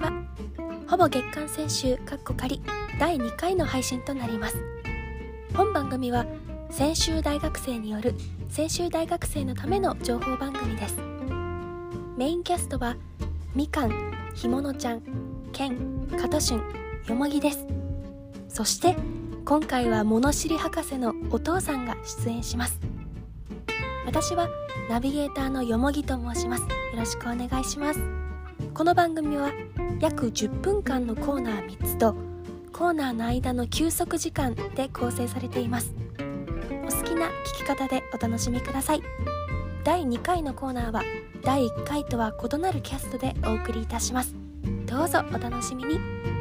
は、ほぼ月刊選集かっこ仮第2回の配信となります。本番組は専修大学生による専修大学生のための情報番組です。メインキャストはみかんひものちゃんけんかとしゅんよもぎです。そして今回は物知り博士のお父さんが出演します。私はナビゲーターのよもぎと申します。よろしくお願いします。この番組は約10分間のコーナー3つとコーナーの間の休息時間で構成されています。お好きな聞き方でお楽しみください。第2回のコーナーは第1回とは異なるキャストでお送りいたします。どうぞお楽しみに。